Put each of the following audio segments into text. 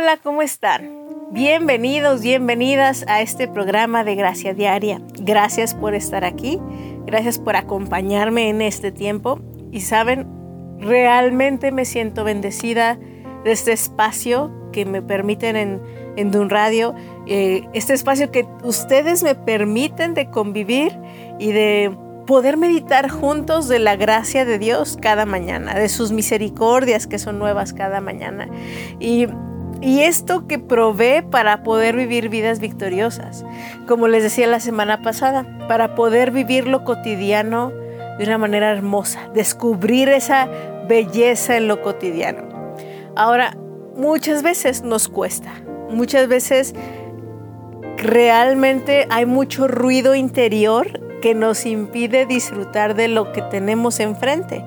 Hola, ¿cómo están? Bienvenidos, bienvenidas a este programa de Gracia Diaria. Gracias por estar aquí, gracias por acompañarme en este tiempo y saben, realmente me siento bendecida de este espacio que me permiten en, en Dun Radio, eh, este espacio que ustedes me permiten de convivir y de poder meditar juntos de la gracia de Dios cada mañana, de sus misericordias que son nuevas cada mañana. Y y esto que provee para poder vivir vidas victoriosas. Como les decía la semana pasada, para poder vivir lo cotidiano de una manera hermosa, descubrir esa belleza en lo cotidiano. Ahora, muchas veces nos cuesta, muchas veces realmente hay mucho ruido interior que nos impide disfrutar de lo que tenemos enfrente.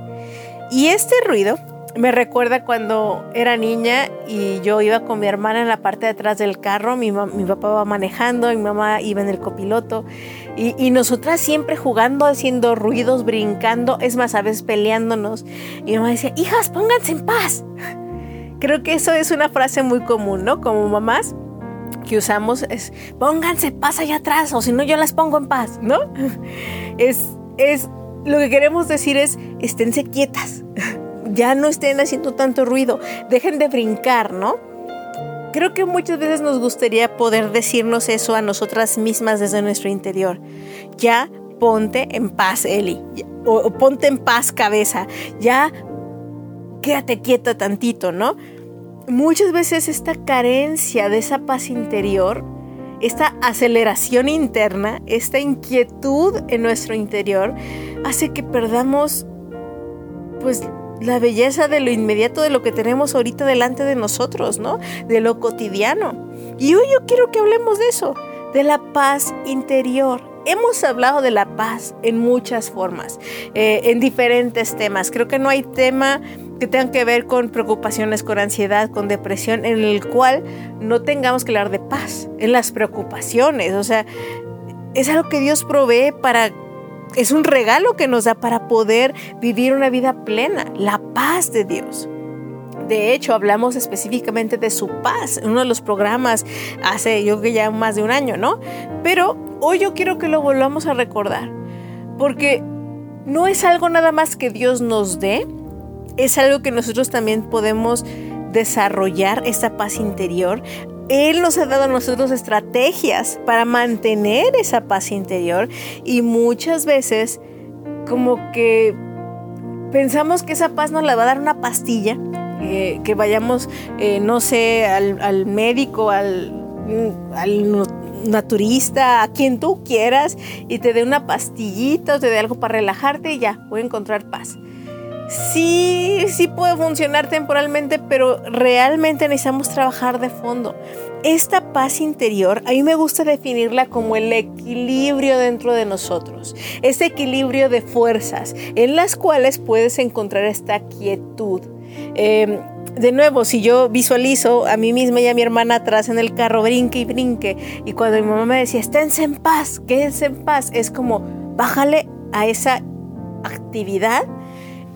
Y este ruido me recuerda cuando era niña y yo iba con mi hermana en la parte de atrás del carro, mi, papá va manejando, mi mamá iba en el copiloto y, nosotras siempre jugando, haciendo ruidos, brincando, es más, a veces peleándonos. Y mi mamá decía, hijas, pónganse en paz. Creo que eso es una frase muy común, ¿no? Como mamás que usamos es, pónganse paz allá atrás o si no yo las pongo en paz, ¿no? Es, es, lo que queremos decir es, esténse quietas ya no estén haciendo tanto ruido, dejen de brincar, ¿no? Creo que muchas veces nos gustaría poder decirnos eso a nosotras mismas desde nuestro interior. Ya ponte en paz, Eli. O, ponte en paz, cabeza. Ya quédate quieta tantito, ¿no? Muchas veces esta carencia de esa paz interior, esta aceleración interna, esta inquietud en nuestro interior, hace que perdamos pues la belleza de lo inmediato de lo que tenemos ahorita delante de nosotros, ¿no? De lo cotidiano. Y hoy yo quiero que hablemos de eso, de la paz interior. Hemos hablado de la paz en muchas formas, eh, en diferentes temas. Creo que no hay tema que tenga que ver con preocupaciones, con ansiedad, con depresión, en el cual no tengamos que hablar de paz, en las preocupaciones. O sea, es algo que Dios provee para es un regalo que nos da para poder vivir una vida plena, la paz de Dios. De hecho, hablamos específicamente de su paz en uno de los programas hace yo que ya más de un año, ¿no? Pero hoy yo quiero que lo volvamos a recordar, porque no es algo nada más que Dios nos dé, es algo que nosotros también podemos desarrollar esta paz interior él nos ha dado a nosotros estrategias para mantener esa paz interior y muchas veces como que pensamos que esa paz nos la va a dar una pastilla, eh, que vayamos, eh, no sé, al, médico, al, al naturista, a quien tú quieras, y te dé una pastillita o te dé algo para relajarte y ya, voy a encontrar paz sí, sí puede funcionar temporalmente, pero realmente necesitamos trabajar de fondo. Esta paz interior, a mí me gusta definirla como el equilibrio dentro de nosotros, ese equilibrio de fuerzas en las cuales puedes encontrar esta quietud. Em, de nuevo, si yo visualizo a mí misma y a mi hermana atrás en el carro, brinque y brinque, y cuando mi mamá me decía, esténse en paz, quédense en paz, es como, bájale a esa actividad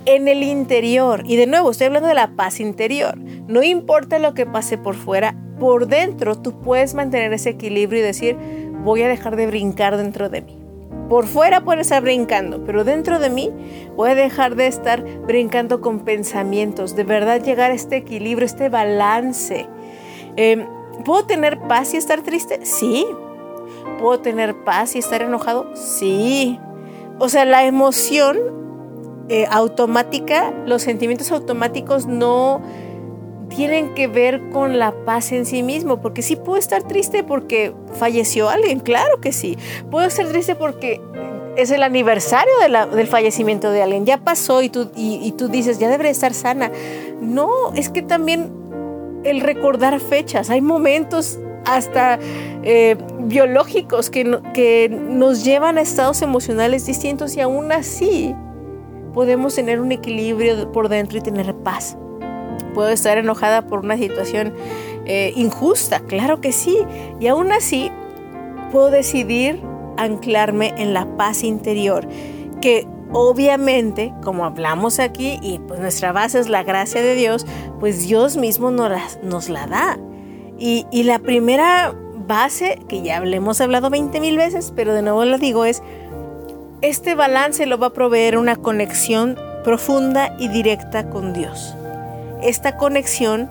en el interior. Y de nuevo, estoy hablando de la paz interior. No importa lo que pase por fuera, por dentro tú puedes mantener ese equilibrio y decir, voy a dejar de brincar dentro de mí. Por fuera puedo estar brincando, pero dentro de mí voy a dejar de estar brincando con pensamientos. De verdad llegar a este equilibrio, este balance. Em, ¿Puedo tener paz y estar triste? Sí. ¿Puedo tener paz y estar enojado? Sí. O sea, la emoción eh, automática, los sentimientos automáticos no tienen que ver con la paz en sí mismo, porque sí puedo estar triste porque falleció alguien, claro que sí. Puedo estar triste porque es el aniversario del fallecimiento de alguien, ya pasó y tú, y, tú dices, ya debería estar sana. No, es que también el recordar fechas, hay momentos hasta eh, biológicos que, que nos llevan a estados emocionales distintos y aún así podemos tener un equilibrio por dentro y tener paz. Puedo estar enojada por una situación eh, injusta, claro que sí. Y aún así puedo decidir anclarme en la paz interior, que obviamente, como hablamos aquí, y pues nuestra base es la gracia de Dios, pues Dios mismo nos la, nos la da. Y, y la primera base, que ya le hemos hablado 20 mil veces, pero de nuevo lo digo, es este balance lo va a proveer una conexión profunda y directa con Dios. Esta conexión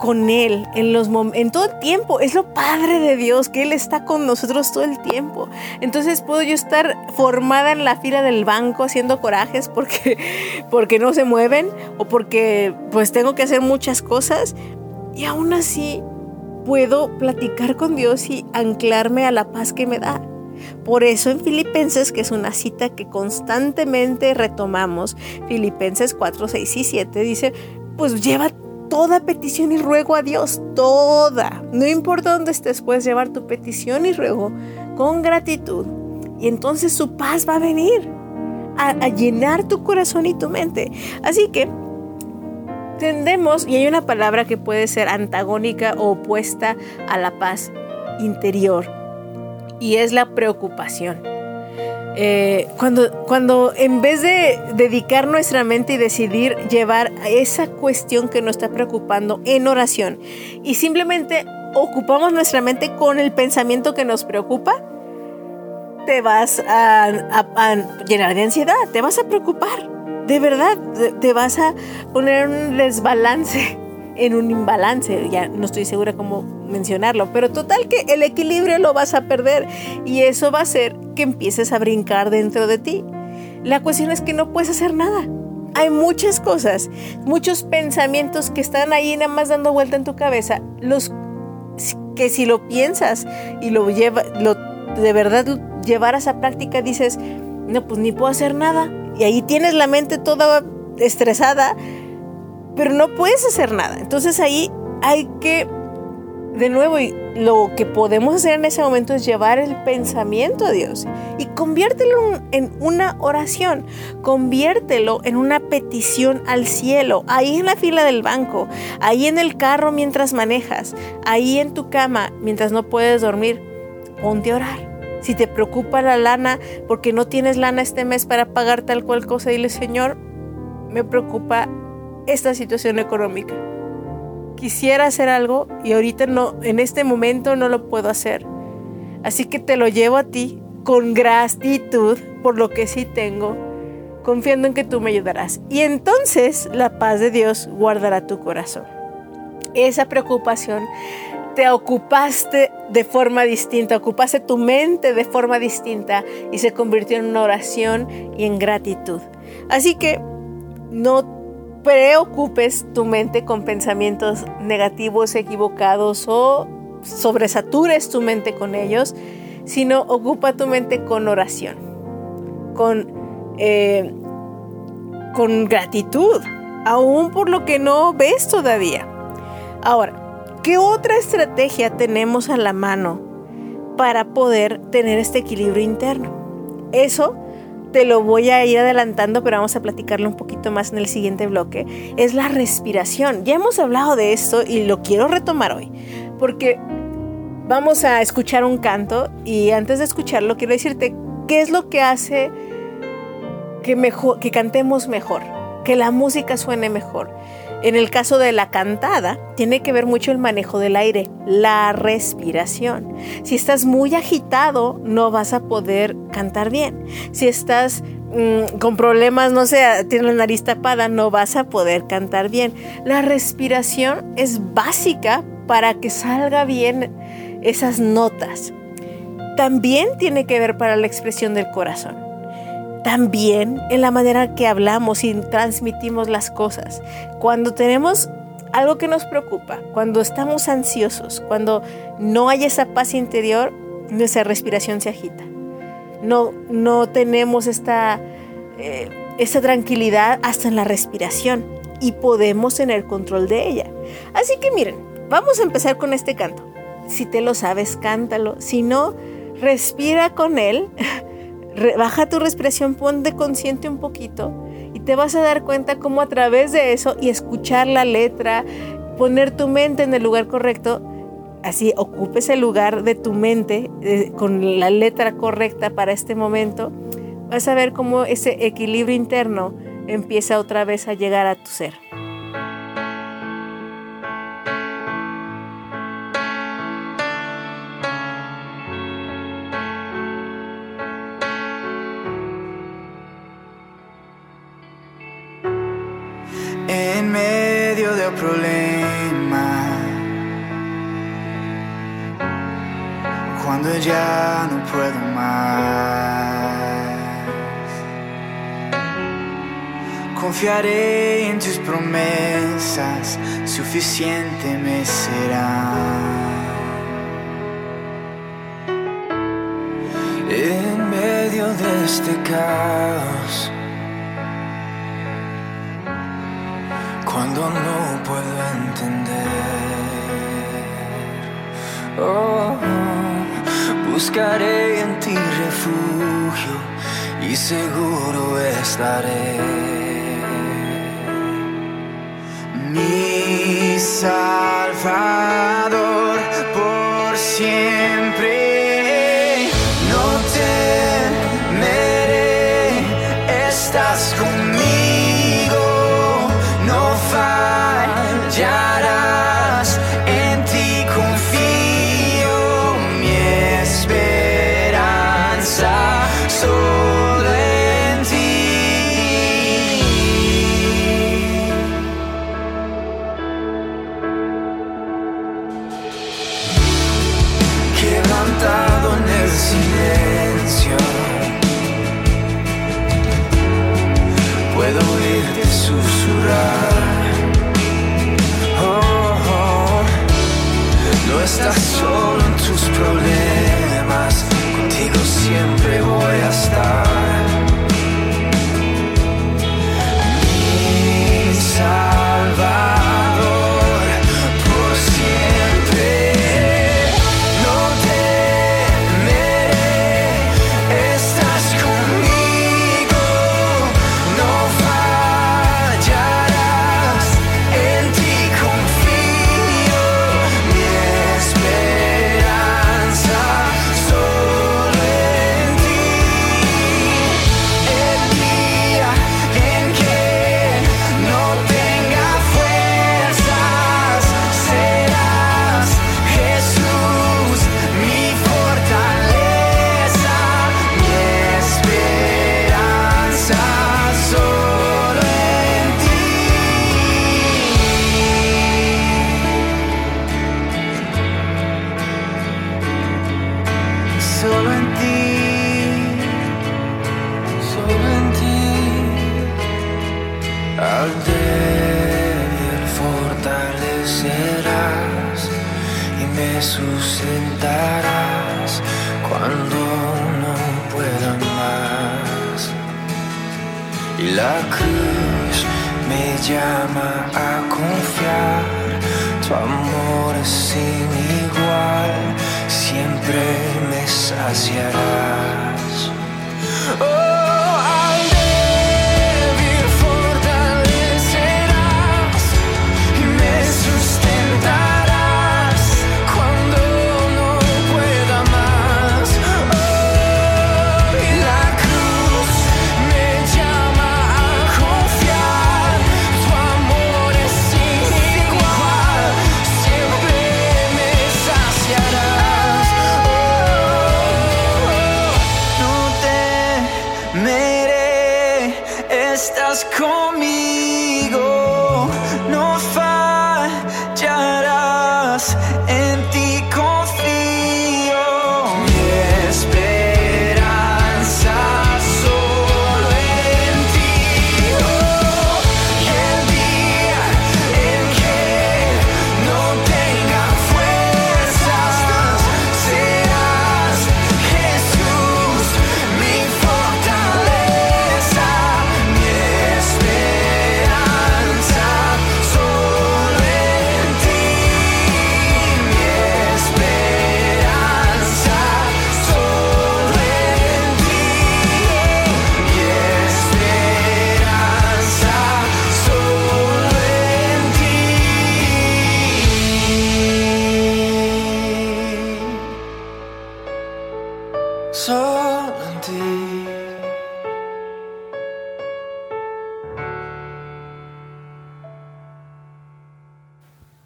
con Él en, los en todo el tiempo. Es lo padre de Dios, que Él está con nosotros todo el tiempo. Entonces puedo yo estar formada en la fila del banco haciendo corajes porque, porque no se mueven o porque pues tengo que hacer muchas cosas y aún así puedo platicar con Dios y anclarme a la paz que me da. Por eso en Filipenses, que es una cita que constantemente retomamos, Filipenses 4, 6 y 7, dice, pues lleva toda petición y ruego a Dios, toda. No importa dónde estés, puedes llevar tu petición y ruego con gratitud. Y entonces su paz va a venir a, a llenar tu corazón y tu mente. Así que tendemos, y hay una palabra que puede ser antagónica o opuesta a la paz interior y es la preocupación. Eh, cuando, cuando en vez de dedicar nuestra mente y decidir llevar esa cuestión que nos está preocupando en oración y simplemente ocupamos nuestra mente con el pensamiento que nos preocupa, te vas a, llenar de ansiedad, te vas a preocupar, de verdad, te vas a poner un desbalance en un imbalance, ya no estoy segura cómo mencionarlo, pero total que el equilibrio lo vas a perder y eso va a hacer que empieces a brincar dentro de ti. La cuestión es que no puedes hacer nada. Hay muchas cosas, muchos pensamientos que están ahí nada más dando vuelta en tu cabeza, los que si lo piensas y lo lleva, lo de verdad llevaras a práctica dices, no, pues ni puedo hacer nada. Y ahí tienes la mente toda estresada, pero no puedes hacer nada. Entonces ahí hay que, de nuevo, lo que podemos hacer en ese momento es llevar el pensamiento a Dios y conviértelo en una oración, conviértelo en una petición al cielo, ahí en la fila del banco, ahí en el carro mientras manejas, ahí en tu cama mientras no puedes dormir, ponte a orar. Si te preocupa la lana porque no tienes lana este mes para pagar tal cual cosa, dile Señor, me preocupa esta situación económica. Quisiera hacer algo y ahorita no, en este momento no lo puedo hacer. Así que te lo llevo a ti con gratitud por lo que sí tengo, confiando en que tú me ayudarás. Y entonces la paz de Dios guardará tu corazón. Esa preocupación te ocupaste de forma distinta, ocupaste tu mente de forma distinta y se convirtió en una oración y en gratitud. Así que no preocupes tu mente con pensamientos negativos, equivocados o sobresatures tu mente con ellos, sino ocupa tu mente con oración, con, eh, con gratitud, aún por lo que no ves todavía. Ahora, ¿qué otra estrategia tenemos a la mano para poder tener este equilibrio interno? Eso te lo voy a ir adelantando, pero vamos a platicarlo un poquito más en el siguiente bloque, es la respiración. Ya hemos hablado de esto y lo quiero retomar hoy, porque vamos a escuchar un canto y antes de escucharlo quiero decirte qué es lo que hace que, mejor, que cantemos mejor, que la música suene mejor. En el caso de la cantada, tiene que ver mucho el manejo del aire, la respiración. Si estás muy agitado, no vas a poder cantar bien. Si estás mm, con problemas, no sé, tienes la nariz tapada, no vas a poder cantar bien. La respiración es básica para que salga bien esas notas. También tiene que ver para la expresión del corazón también en la manera que hablamos y transmitimos las cosas. Cuando tenemos algo que nos preocupa, cuando estamos ansiosos, cuando no hay esa paz interior, nuestra respiración se agita. No, no tenemos esta, eh, esta tranquilidad hasta en la respiración y podemos tener control de ella. Así que miren, vamos a empezar con este canto. Si te lo sabes, cántalo. Si no, respira con él baja tu respiración, ponte consciente un poquito y te vas a dar cuenta cómo a través de eso y escuchar la letra, poner tu mente en el lugar correcto, así ocupes el lugar de tu mente eh, con la letra correcta para este momento, vas a ver cómo ese equilibrio interno empieza otra vez a llegar a tu ser. Problema. Cuando ya no puedo más. Confiaré en tus promesas, suficiente me será. En medio de este caos no puedo entender. Oh, buscaré en ti refugio y seguro estaré. Mi Salvador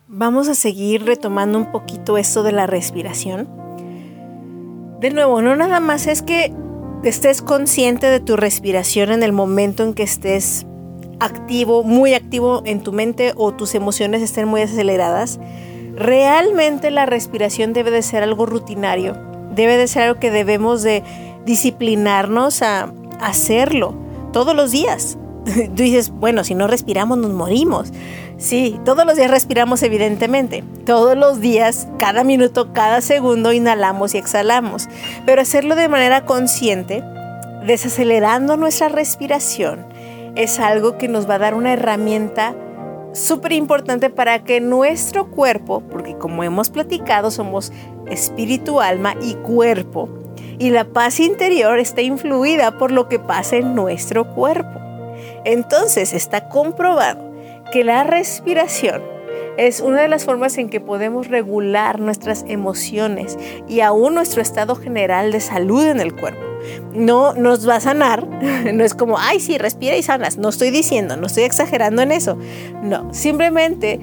Vamos a seguir retomando un poquito esto de la respiración. De nuevo, no nada más es que estés consciente de tu respiración en el momento en que estés activo, muy activo en tu mente o tus emociones estén muy aceleradas, realmente la respiración debe de ser algo rutinario, debe de ser algo que debemos de disciplinarnos a hacerlo todos los días. Tú dices, bueno, si no respiramos nos morimos. Sí, todos los días respiramos evidentemente. Todos los días, cada minuto, cada segundo inhalamos y exhalamos. Pero hacerlo de manera consciente, desacelerando nuestra respiración, es algo que nos va a dar una herramienta súper importante para que nuestro cuerpo, porque como hemos platicado, somos espíritu, alma y cuerpo, y la paz interior está influida por lo que pasa en nuestro cuerpo. Entonces está comprobado que la respiración es una de las formas en que podemos regular nuestras emociones y aún nuestro estado general de salud en el cuerpo. No nos va a sanar, no es como, ay, sí, respira y sanas. No estoy diciendo, no estoy exagerando en eso. No, simplemente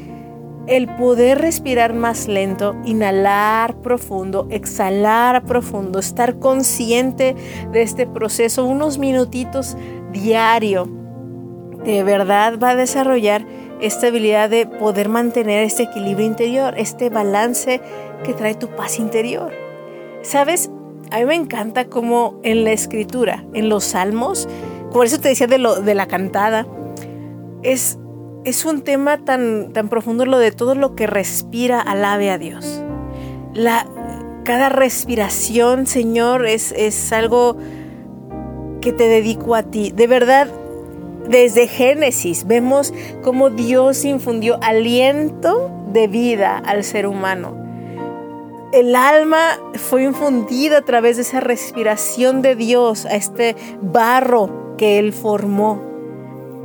el poder respirar más lento, inhalar profundo, exhalar profundo, estar consciente de este proceso unos minutitos diario, de verdad va a desarrollar esta habilidad de poder mantener este equilibrio interior, este balance que trae tu paz interior. ¿Sabes? A mí me encanta como en la escritura, en los salmos, por eso te decía de, lo, de la cantada, es, es un tema tan, tan profundo lo de todo lo que respira, alabe a Dios. La, cada respiración, Señor, es, es algo que te dedico a ti. De verdad, desde Génesis vemos cómo Dios infundió aliento de vida al ser humano. El alma fue infundida a través de esa respiración de Dios a este barro que Él formó.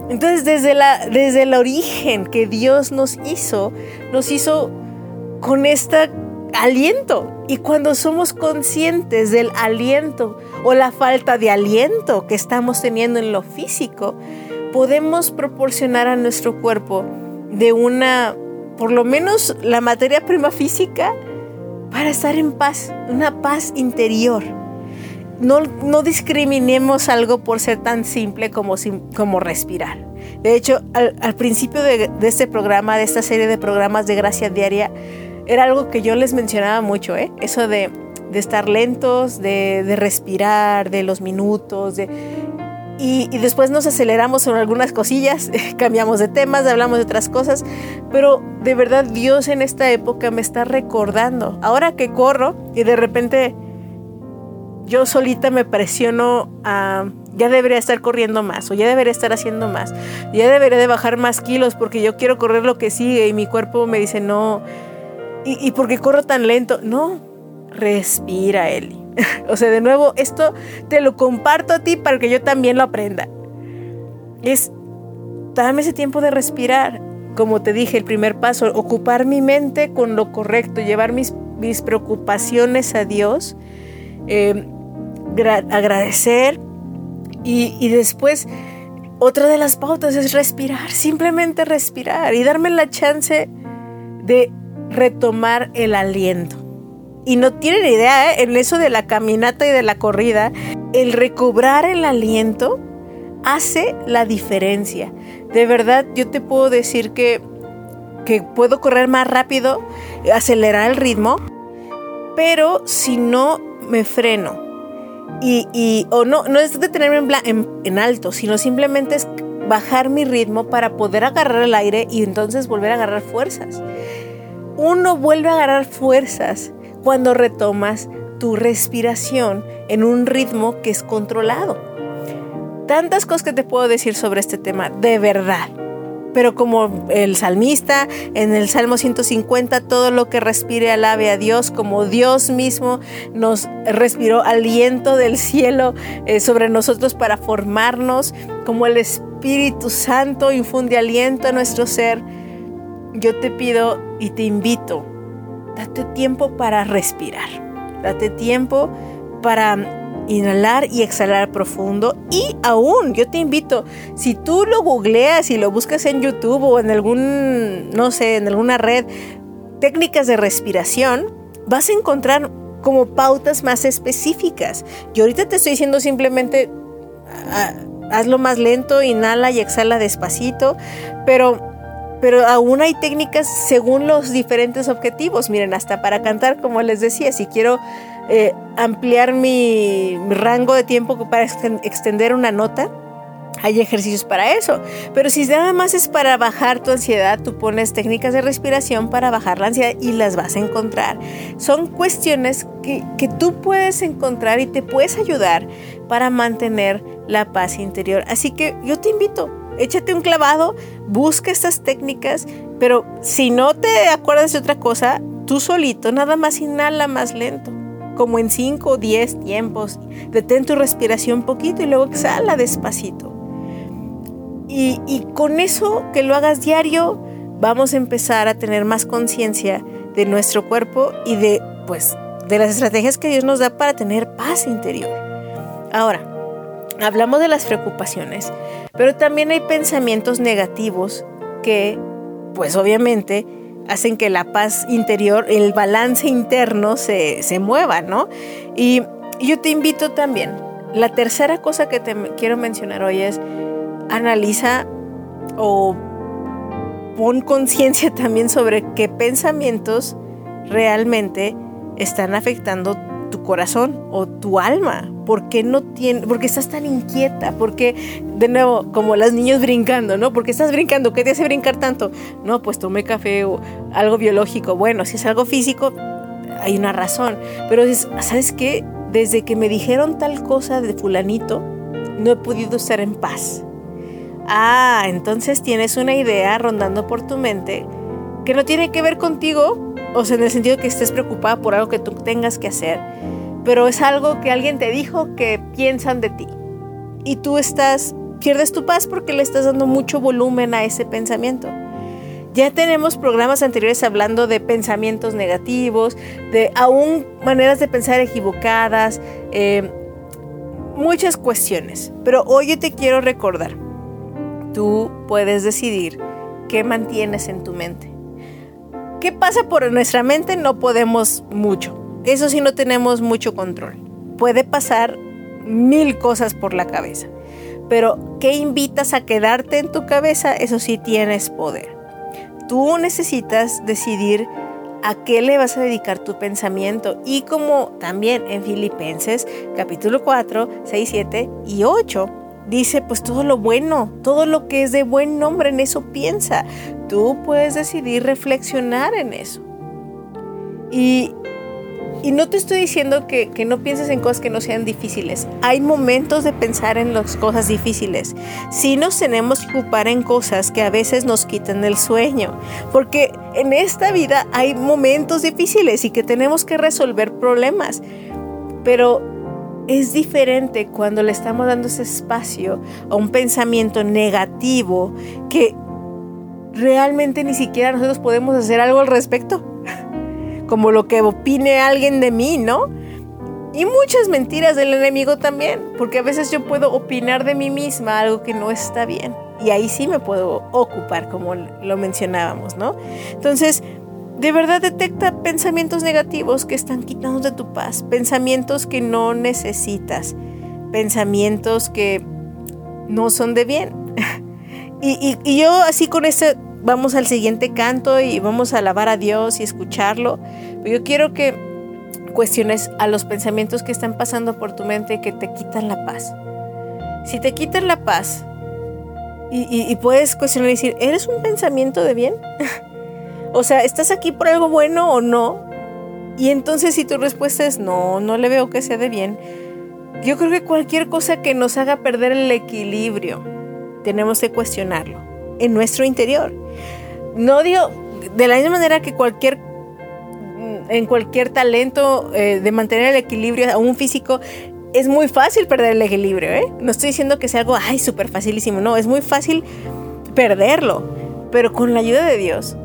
Entonces desde, la, desde el origen que Dios nos hizo, nos hizo con este aliento. Y cuando somos conscientes del aliento o la falta de aliento que estamos teniendo en lo físico, podemos proporcionar a nuestro cuerpo de una, por lo menos la materia prima física, para estar en paz, una paz interior. No, no discriminemos algo por ser tan simple como, como respirar. De hecho, al, principio de, este programa, de esta serie de programas de Gracia Diaria, era algo que yo les mencionaba mucho, ¿eh? Eso de, de estar lentos, de, de, respirar, de los minutos, de y, después nos aceleramos sobre algunas cosillas, cambiamos de temas, hablamos de otras cosas, pero de verdad Dios en esta época me está recordando. Ahora que corro y de repente yo solita me presiono a ya debería estar corriendo más o ya debería estar haciendo más, ya debería de bajar más kilos porque yo quiero correr lo que sigue y mi cuerpo me dice no. ¿Y, y porque corro tan lento? No, respira, Eli o sea, de nuevo, esto te lo comparto a ti para que yo también lo aprenda. Es dame ese tiempo de respirar. Como te dije, el primer paso, ocupar mi mente con lo correcto, llevar mis, mis preocupaciones a Dios, eh, agradecer y, y después otra de las pautas es respirar, simplemente respirar y darme la chance de retomar el aliento y no tienen idea, ¿eh? en eso de la caminata y de la corrida, el recobrar el aliento hace la diferencia. De verdad, yo te puedo decir que, que puedo correr más rápido, acelerar el ritmo, pero si no me freno, y, y, o no, no es detenerme en, en, alto, sino simplemente es bajar mi ritmo para poder agarrar el aire y entonces volver a agarrar fuerzas. Uno vuelve a agarrar fuerzas cuando retomas tu respiración en un ritmo que es controlado. Tantas cosas que te puedo decir sobre este tema, de verdad. Pero como el salmista en el Salmo 150, todo lo que respire alabe a Dios, como Dios mismo nos respiró aliento del cielo eh, sobre nosotros para formarnos, como el Espíritu Santo infunde aliento a nuestro ser, yo te pido y te invito Date tiempo para respirar. Date tiempo para inhalar y exhalar profundo. Y aún, yo te invito, si tú lo googleas y lo buscas en YouTube o en algún, no sé, en alguna red, técnicas de respiración, vas a encontrar como pautas más específicas. Yo ahorita te estoy diciendo simplemente hazlo más lento, inhala y exhala despacito, pero pero aún hay técnicas según los diferentes objetivos. Miren, hasta para cantar, como les decía, si quiero eh, ampliar mi, rango de tiempo para extender una nota, hay ejercicios para eso. Pero si nada más es para bajar tu ansiedad, tú pones técnicas de respiración para bajar la ansiedad y las vas a encontrar. Son cuestiones que, que tú puedes encontrar y te puedes ayudar para mantener la paz interior. Así que yo te invito, échate un clavado, busca estas técnicas, pero si no te acuerdas de otra cosa, tú solito nada más inhala más lento, como en 5 o 10 tiempos. Detén tu respiración poquito y luego exhala despacito. Y, y con eso que lo hagas diario, vamos a empezar a tener más conciencia de nuestro cuerpo y de, pues, de las estrategias que Dios nos da para tener paz interior. Ahora, hablamos de las preocupaciones, pero también hay pensamientos negativos que, pues obviamente, hacen que la paz interior, el balance interno se, mueva, ¿no? Y yo te invito también, la tercera cosa que te quiero mencionar hoy es, analiza o pon conciencia también sobre qué pensamientos realmente están afectando tu corazón o tu alma? ¿Por qué no tiene, porque estás tan inquieta? Porque, de nuevo, como las niños brincando, ¿no? ¿Por qué estás brincando? ¿Qué te hace brincar tanto? No, pues tomé café o algo biológico. Bueno, si es algo físico, hay una razón. Pero ¿sabes qué? Desde que me dijeron tal cosa de fulanito, no he podido estar en paz. Ah, entonces tienes una idea rondando por tu mente que no tiene que ver contigo, o sea, en el sentido que estés preocupada por algo que tú tengas que hacer, pero es algo que alguien te dijo que piensan de ti. Y tú estás, pierdes tu paz porque le estás dando mucho volumen a ese pensamiento. Ya tenemos programas anteriores hablando de pensamientos negativos, de aún maneras de pensar equivocadas, eh, muchas cuestiones. Pero hoy te quiero recordar, tú puedes decidir qué mantienes en tu mente. ¿Qué pasa por nuestra mente? No podemos mucho. Eso sí no tenemos mucho control. Puede pasar mil cosas por la cabeza. Pero ¿qué invitas a quedarte en tu cabeza? Eso sí tienes poder. Tú necesitas decidir a qué le vas a dedicar tu pensamiento. Y como también en Filipenses capítulo 4, 6, 7 y 8 dice, pues todo lo bueno, todo lo que es de buen nombre, en eso piensa. Tú puedes decidir reflexionar en eso. Y, y no te estoy diciendo que, que, no pienses en cosas que no sean difíciles. Hay momentos de pensar en las cosas difíciles. Sí nos tenemos que ocupar en cosas que a veces nos quitan el sueño. Porque en esta vida hay momentos difíciles y que tenemos que resolver problemas. Pero es diferente cuando le estamos dando ese espacio a un pensamiento negativo que realmente ni siquiera nosotros podemos hacer algo al respecto. Como lo que opine alguien de mí, ¿no? Y muchas mentiras del enemigo también, porque a veces yo puedo opinar de mí misma algo que no está bien. Y ahí sí me puedo ocupar, como lo mencionábamos, ¿no? Entonces, de verdad detecta pensamientos negativos que están quitando de tu paz, pensamientos que no necesitas, pensamientos que no son de bien. y, yo así con este vamos al siguiente canto y vamos a alabar a Dios y escucharlo. Yo quiero que cuestiones a los pensamientos que están pasando por tu mente que te quitan la paz. Si te quitan la paz y, y puedes cuestionar y decir, ¿eres un pensamiento de bien? O sea, ¿estás aquí por algo bueno o no? Y entonces si tu respuesta es no, no le veo que sea de bien, yo creo que cualquier cosa que nos haga perder el equilibrio, tenemos que cuestionarlo en nuestro interior. No digo, de la misma manera que cualquier en cualquier talento eh, de mantener el equilibrio a un físico, es muy fácil perder el equilibrio, ¿eh? No estoy diciendo que sea algo, ay, súper facilísimo, no, es muy fácil perderlo, pero con la ayuda de Dios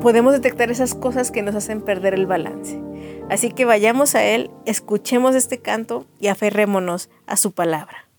podemos detectar esas cosas que nos hacen perder el balance. Así que vayamos a Él, escuchemos este canto y aferrémonos a su palabra.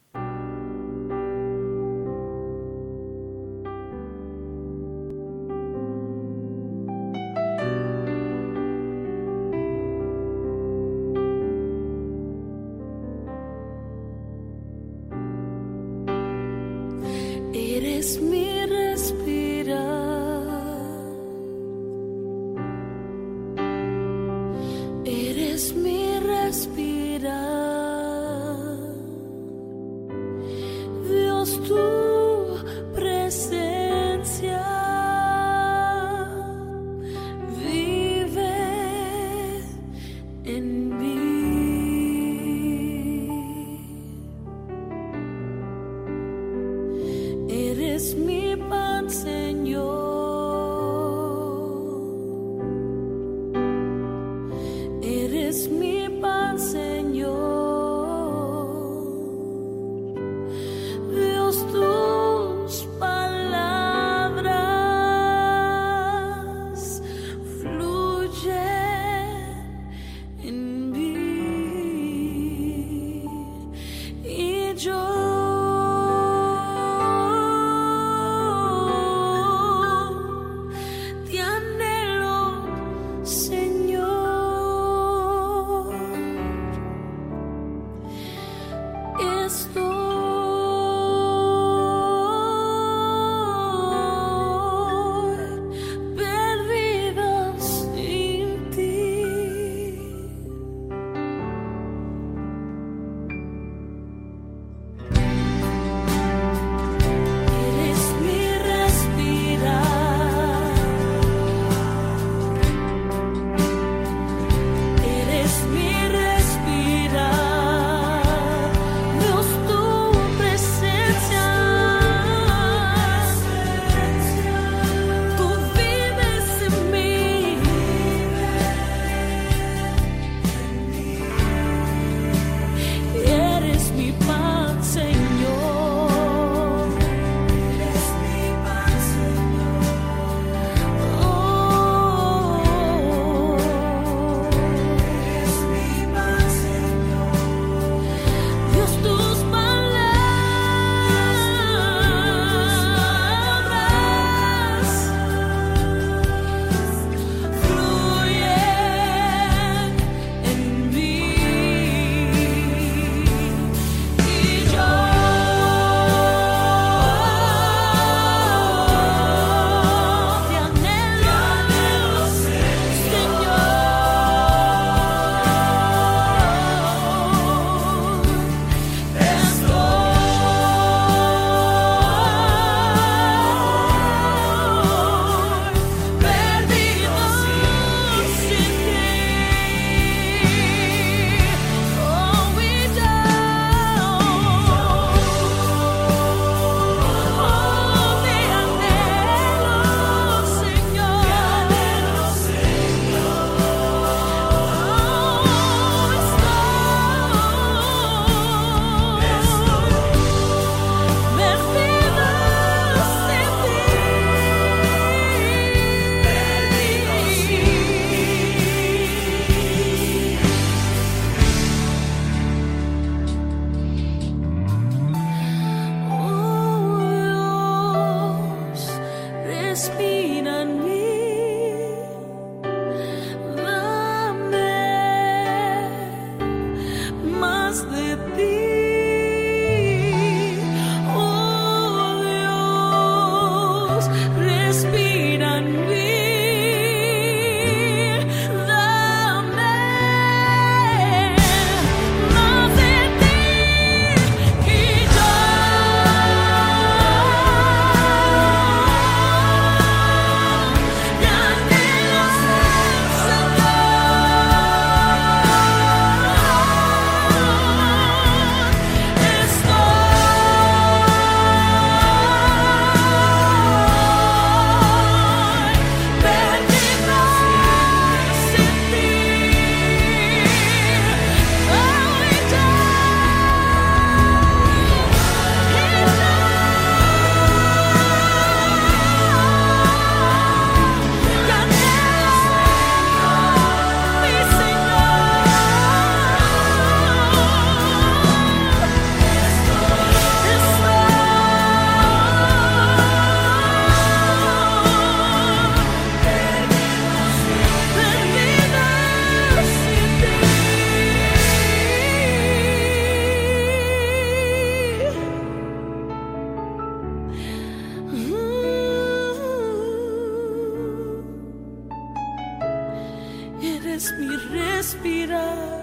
Respirar.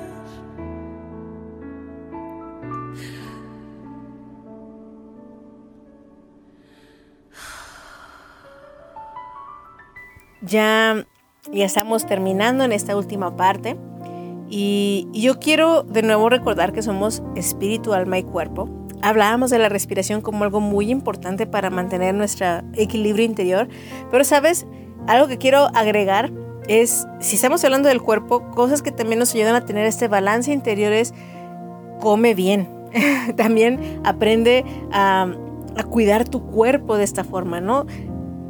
Ya, ya estamos terminando en esta última parte. Y, y yo quiero de nuevo recordar que somos espíritu, alma y cuerpo. Hablábamos de la respiración como algo muy importante para mantener nuestro equilibrio interior. Pero, ¿sabes? Algo que quiero agregar es, si estamos hablando del cuerpo, cosas que también nos ayudan a tener este balance interior es come bien. también aprende a, cuidar tu cuerpo de esta forma, ¿no?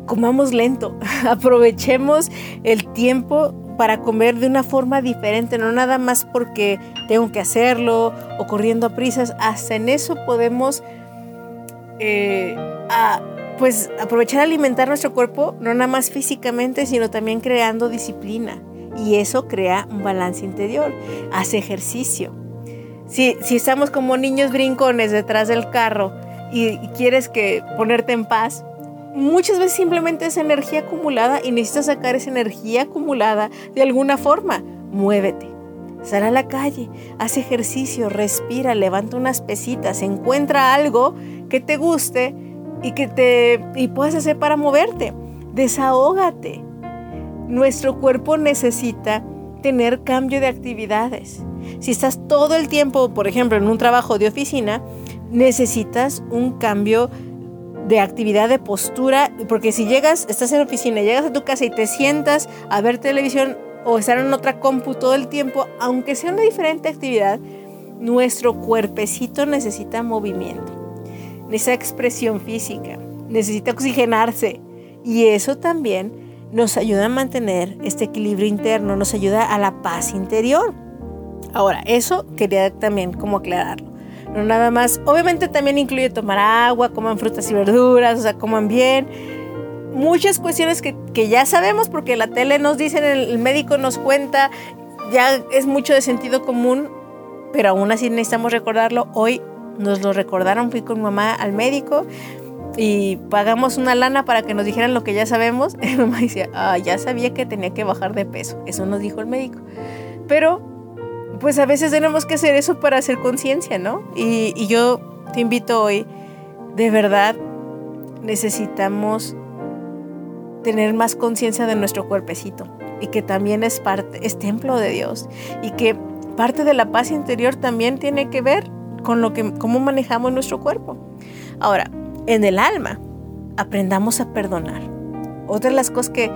comamos lento, aprovechemos el tiempo para comer de una forma diferente, no nada más porque tengo que hacerlo o corriendo a prisas, hasta en eso podemos eh, pues aprovechar alimentar nuestro cuerpo, no nada más físicamente, sino también creando disciplina. Y eso crea un balance interior, hace ejercicio. Si, si estamos como niños brincones detrás del carro y, y quieres que ponerte en paz, muchas veces simplemente es energía acumulada y necesitas sacar esa energía acumulada de alguna forma. Muévete. Sal a la calle, haz ejercicio, respira, levanta unas pesitas, encuentra algo que te guste y que te y puedas hacer para moverte. Desahógate. Nuestro cuerpo necesita tener cambio de actividades. Si estás todo el tiempo, por ejemplo, en un trabajo de oficina, necesitas un cambio de actividad de postura, porque si llegas, estás en la oficina, llegas a tu casa y te sientas a ver televisión o estar en otra compu todo el tiempo, aunque sea una diferente actividad, nuestro cuerpecito necesita movimiento, necesita expresión física, necesita oxigenarse y eso también nos ayuda a mantener este equilibrio interno, nos ayuda a la paz interior. Ahora, eso quería también como aclararlo. No nada más, obviamente también incluye tomar agua, coman frutas y verduras, o sea, coman bien. Muchas cuestiones que, que ya sabemos porque la tele nos dice, el médico nos cuenta, ya es mucho de sentido común, pero aún así necesitamos recordarlo. Hoy nos lo recordaron, fui con mamá al médico y pagamos una lana para que nos dijeran lo que ya sabemos. Mi mamá decía, ah, ya sabía que tenía que bajar de peso. Eso nos dijo el médico. Pero pues a veces tenemos que hacer eso para hacer conciencia, ¿no? Y, y, yo te invito hoy, de verdad, necesitamos tener más conciencia de nuestro cuerpecito y que también es parte, es templo de Dios y que parte de la paz interior también tiene que ver con lo que, cómo manejamos nuestro cuerpo. Ahora, en el alma, aprendamos a perdonar. Otra de las cosas que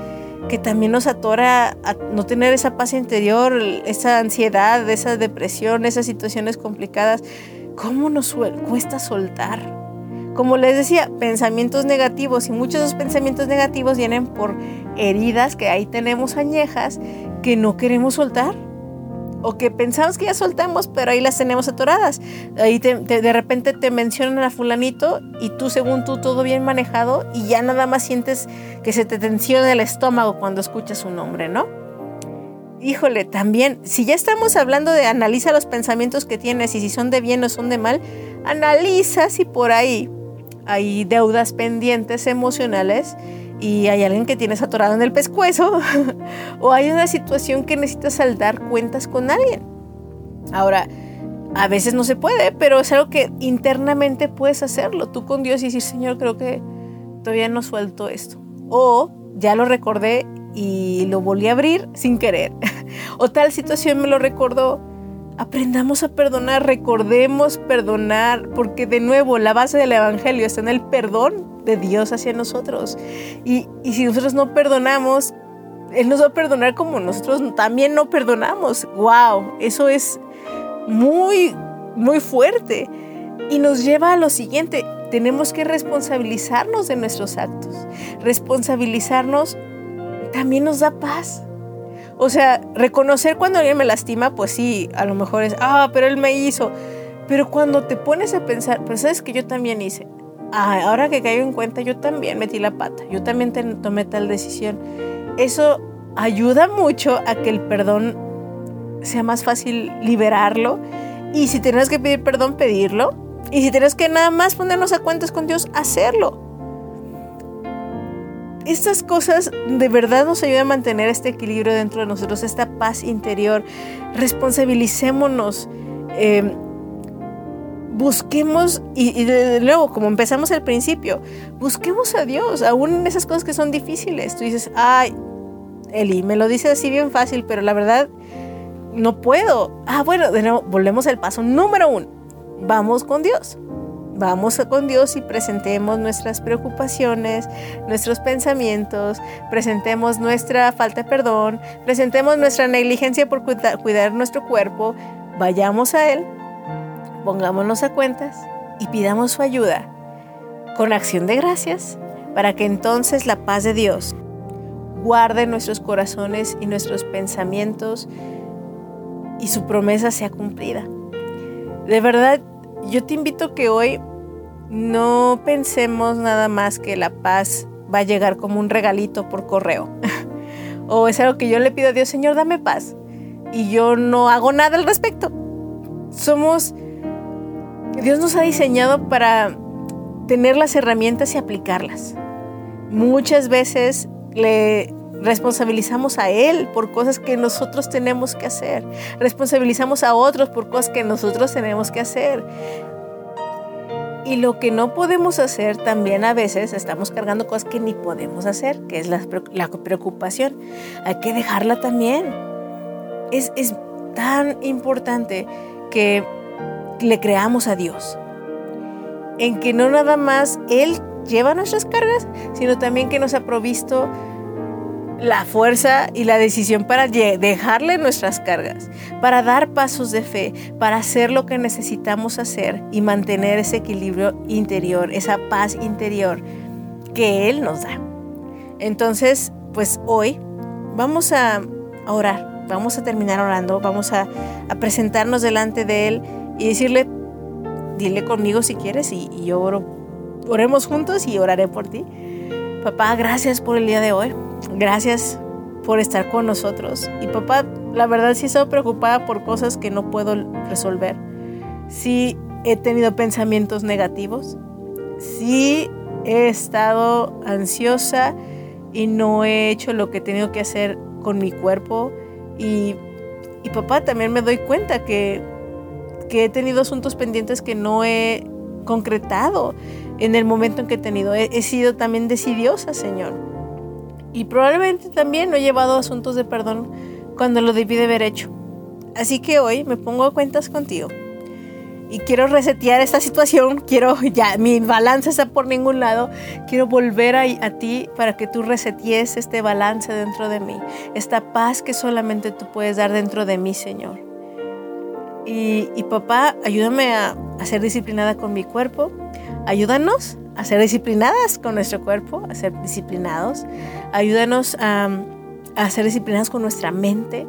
que también nos atora a no tener esa paz interior, esa ansiedad, esa depresión, esas situaciones complicadas. ¿Cómo nos cuesta soltar? Como les decía, pensamientos negativos y muchos de esos pensamientos negativos vienen por heridas que ahí tenemos añejas que no queremos soltar o que pensamos que ya soltamos, pero ahí las tenemos atoradas. Ahí de repente te mencionan a fulanito y tú según tú todo bien manejado y ya nada más sientes que se te tensiona el estómago cuando escuchas su nombre, ¿no? Híjole, también, si ya estamos hablando de analiza los pensamientos que tienes y si son de bien o son de mal, analiza si por ahí hay deudas pendientes emocionales y hay alguien que tienes atorado en el pescuezo o hay una situación que necesitas saldar cuentas con alguien. Ahora, a veces no se puede, pero es algo que internamente puedes hacerlo, tú con Dios y decir, Señor, creo que todavía no suelto esto. O ya lo recordé y lo volví a abrir sin querer. o tal situación me lo recordó aprendamos a perdonar, recordemos perdonar, porque de nuevo la base del Evangelio está en el perdón de Dios hacia nosotros. Y, y si nosotros no perdonamos, Él nos va a perdonar como nosotros también no perdonamos. ¡Wow! Eso es muy, muy fuerte. Y nos lleva a lo siguiente, tenemos que responsabilizarnos de nuestros actos. Responsabilizarnos también nos da paz. O sea, reconocer cuando alguien me lastima, pues sí, a lo mejor es, ah, pero él me hizo. Pero cuando te pones a pensar, pero sabes que yo también hice. Ah, ahora que caigo en cuenta, yo también metí la pata, yo también tomé tal decisión. Eso ayuda mucho a que el perdón sea más fácil liberarlo. Y si tienes que pedir perdón, pedirlo. Y si tienes que nada más ponernos a cuentas con Dios, hacerlo. estas cosas de verdad nos ayudan a mantener este equilibrio dentro de nosotros, esta paz interior. Responsabilicémonos. eh, busquemos, y, y de nuevo, como empezamos al principio, busquemos a Dios, aún en esas cosas que son difíciles. Tú dices, ay, Eli, me lo dices así bien fácil, pero la verdad no puedo. Ah, bueno, de nuevo, volvemos al paso número uno. Vamos con Dios. Vamos con Dios y presentemos nuestras preocupaciones, nuestros pensamientos, presentemos nuestra falta de perdón, presentemos nuestra negligencia por cuida- cuidar nuestro cuerpo, vayamos a Él, pongámonos a cuentas y pidamos su ayuda con acción de gracias para que entonces la paz de Dios guarde nuestros corazones y nuestros pensamientos y su promesa sea cumplida. De verdad, yo te invito que hoy no pensemos nada más que la paz va a llegar como un regalito por correo. o es algo que yo le pido a Dios, Señor, dame paz. Y yo no hago nada al respecto. Somos... Dios nos ha diseñado para tener las herramientas y aplicarlas. Muchas veces le responsabilizamos a Él por cosas que nosotros tenemos que hacer. Responsabilizamos a otros por cosas que nosotros tenemos que hacer. Y lo que no podemos hacer también a veces estamos cargando cosas que ni podemos hacer, que es la, pre- la preocupación. Hay que dejarla también. Es, es tan importante que le creamos a Dios. En que no nada más Él lleva nuestras cargas, sino también que nos ha provisto la fuerza y la decisión para dejarle nuestras cargas, para dar pasos de fe, para hacer lo que necesitamos hacer y mantener ese equilibrio interior, esa paz interior que Él nos da. Entonces, pues hoy vamos a, orar, vamos a terminar orando, vamos a presentarnos delante de Él y decirle, dile conmigo si quieres y, y yo oro, oremos juntos y oraré por ti. Papá, gracias por el día de hoy. Gracias por estar con nosotros. Y papá, la verdad sí he estado preocupada por cosas que no puedo resolver. Sí he tenido pensamientos negativos. Sí he estado ansiosa y no he hecho lo que he tenido que hacer con mi cuerpo. Y, y papá, también me doy cuenta que, que he tenido asuntos pendientes que no he concretado en el momento en que he tenido. He, he sido también decidiosa, Señor. Y probablemente también no he llevado asuntos de perdón cuando lo debí de haber hecho. Así que hoy me pongo a cuentas contigo. Y quiero resetear esta situación. Quiero, ya, mi balance está por ningún lado. Quiero volver a, a ti para que tú resetees este balance dentro de mí. Esta paz que solamente tú puedes dar dentro de mí, Señor. Y, papá, ayúdame a, ser disciplinada con mi cuerpo. Ayúdanos a ser disciplinadas con nuestro cuerpo, a ser disciplinados. Ayúdanos a, a ser disciplinados con nuestra mente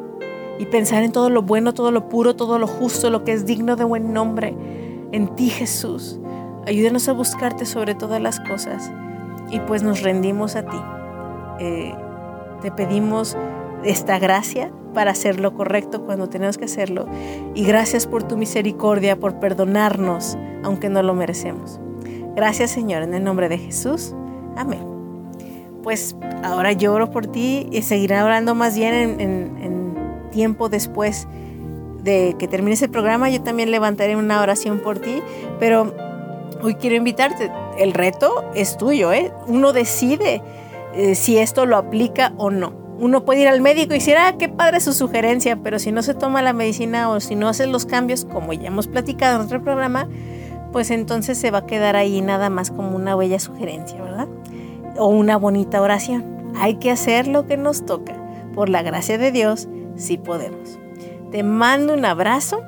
y pensar en todo lo bueno, todo lo puro, todo lo justo, lo que es digno de buen nombre. En ti, Jesús. Ayúdanos a buscarte sobre todas las cosas. Y pues nos rendimos a ti. Eh, te pedimos esta gracia para hacer lo correcto cuando tenemos que hacerlo. Y gracias por tu misericordia, por perdonarnos, aunque no lo merecemos. Gracias Señor, en el nombre de Jesús. Amén. Pues ahora yo oro por ti y seguiré orando más bien en, en- en tiempo después de que termine el programa. Yo también levantaré una oración por ti, pero hoy quiero invitarte. El reto es tuyo, ¿eh? Uno decide eh, si esto lo aplica o no. Uno puede ir al médico y decir, ah, qué padre su sugerencia, pero si no se toma la medicina o si no hace los cambios, como ya hemos platicado en otro programa, pues entonces se va a quedar ahí nada más como una bella sugerencia, ¿verdad? O una bonita oración. Hay que hacer lo que nos toca. Por la gracia de Dios, sí podemos. Te mando un abrazo.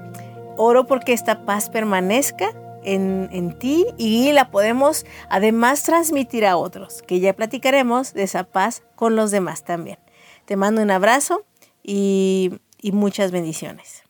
Oro porque esta paz permanezca en, en ti y la podemos además transmitir a otros, que ya platicaremos de esa paz con los demás también. Te mando un abrazo y, muchas bendiciones.